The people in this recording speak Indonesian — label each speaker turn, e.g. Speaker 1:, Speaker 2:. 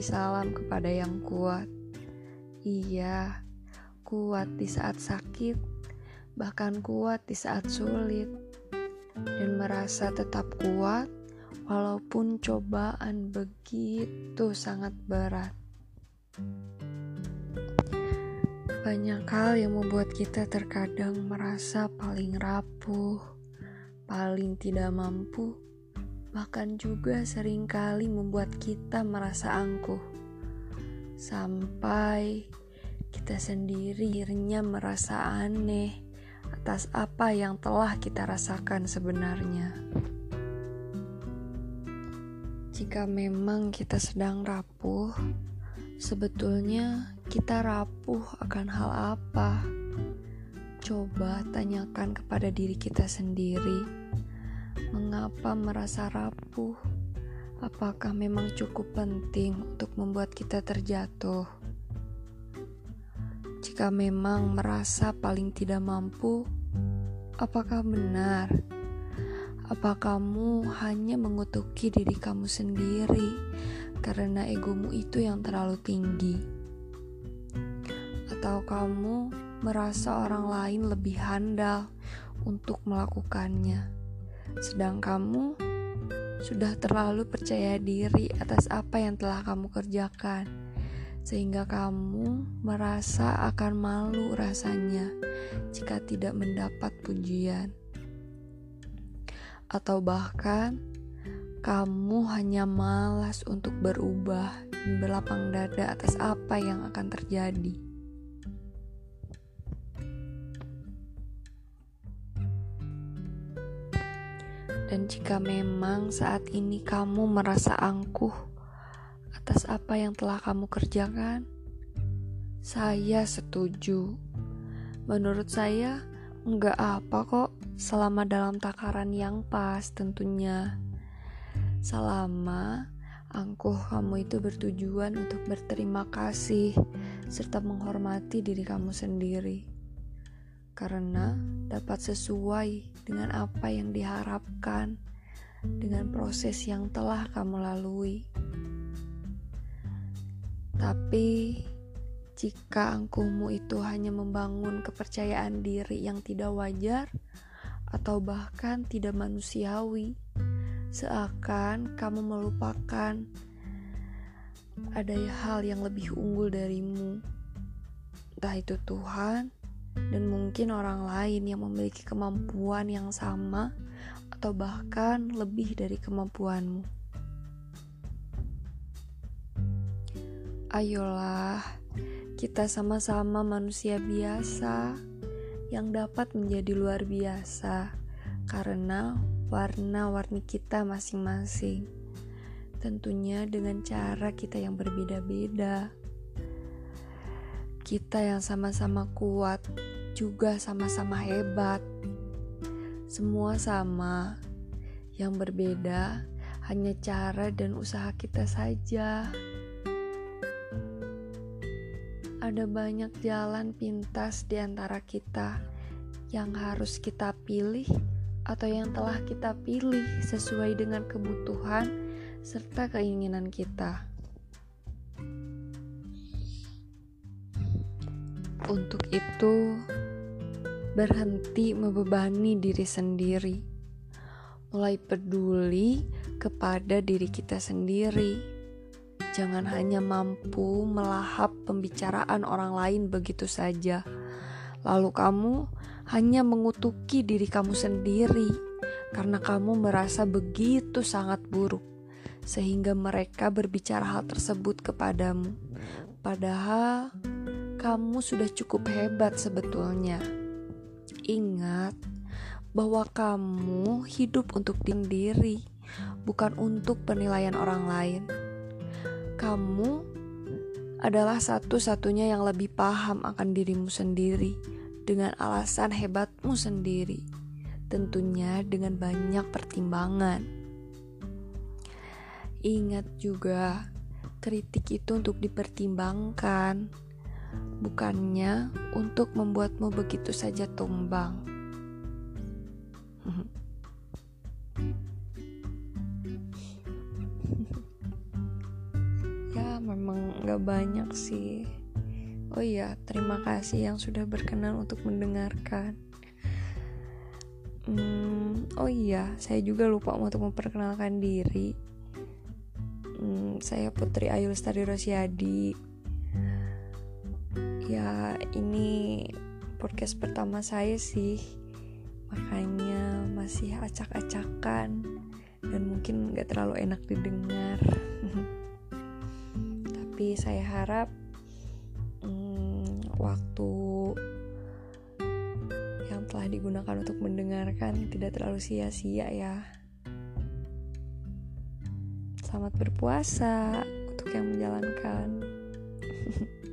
Speaker 1: salam kepada yang kuat. Iya, kuat di saat sakit, bahkan kuat di saat sulit, dan merasa tetap kuat walaupun cobaan begitu sangat berat. Banyak hal yang membuat kita terkadang merasa paling rapuh, paling tidak mampu, bahkan juga sering kali membuat kita merasa angkuh. Sampai kita sendiri akhirnya merasa aneh atas apa yang telah kita rasakan sebenarnya. Jika memang kita sedang rapuh, sebetulnya kita rapuh akan hal apa? Coba tanyakan kepada diri kita sendiri, mengapa merasa rapuh? Apakah memang cukup penting untuk membuat kita terjatuh? Jika memang merasa paling tidak mampu, apakah benar? Apa kamu hanya mengutuki diri kamu sendiri karena egomu itu yang terlalu tinggi? Atau kamu merasa orang lain lebih handal untuk melakukannya, sedang kamu sudah terlalu percaya diri atas apa yang telah kamu kerjakan, sehingga kamu merasa akan malu rasanya jika tidak mendapat pujian atau bahkan kamu hanya malas untuk berubah dan berlapang dada atas apa yang akan terjadi. Dan jika memang saat ini kamu merasa angkuh atas apa yang telah kamu kerjakan, saya setuju. Menurut saya, enggak apa kok selama dalam takaran yang pas tentunya. Selama angkuh kamu itu bertujuan untuk berterima kasih serta menghormati diri kamu sendiri. Karena dapat sesuai dengan apa yang diharapkan dengan proses yang telah kamu lalui. Tapi jika angkuhmu itu hanya membangun kepercayaan diri yang tidak wajar, atau bahkan tidak manusiawi, seakan kamu melupakan ada hal yang lebih unggul darimu, entah itu Tuhan dan mungkin orang lain yang memiliki kemampuan yang sama atau bahkan lebih dari kemampuanmu. Ayolah, kita sama-sama manusia biasa yang dapat menjadi luar biasa karena warna-warni kita masing-masing. Tentunya dengan cara kita yang berbeda-beda. Kita yang sama-sama kuat juga sama-sama hebat. Semua sama. Yang berbeda hanya cara dan usaha kita saja ada banyak jalan pintas di antara kita yang harus kita pilih atau yang telah kita pilih sesuai dengan kebutuhan serta keinginan kita. Untuk itu, berhenti membebani diri sendiri, mulai peduli kepada diri kita sendiri. Jangan hanya mampu melahap pembicaraan orang lain begitu saja, lalu kamu hanya mengutuki diri kamu sendiri karena kamu merasa begitu sangat buruk, sehingga mereka berbicara hal tersebut kepadamu. Padahal kamu sudah cukup hebat sebetulnya. Ingat bahwa kamu hidup untuk diri, bukan untuk penilaian orang lain kamu adalah satu-satunya yang lebih paham akan dirimu sendiri dengan alasan hebatmu sendiri, tentunya dengan banyak pertimbangan. Ingat juga, kritik itu untuk dipertimbangkan, bukannya untuk membuatmu begitu saja tumbang. memang nggak banyak sih. Oh iya terima kasih yang sudah berkenan untuk mendengarkan. Hmm, oh iya saya juga lupa untuk memperkenalkan diri. Hmm, saya Putri Ayu Lestari Rosiadi ya ini podcast pertama saya sih. Makanya masih acak-acakan. Dan mungkin gak terlalu enak didengar. Tapi saya harap hmm, waktu yang telah digunakan untuk mendengarkan tidak terlalu sia-sia ya. Selamat berpuasa untuk yang menjalankan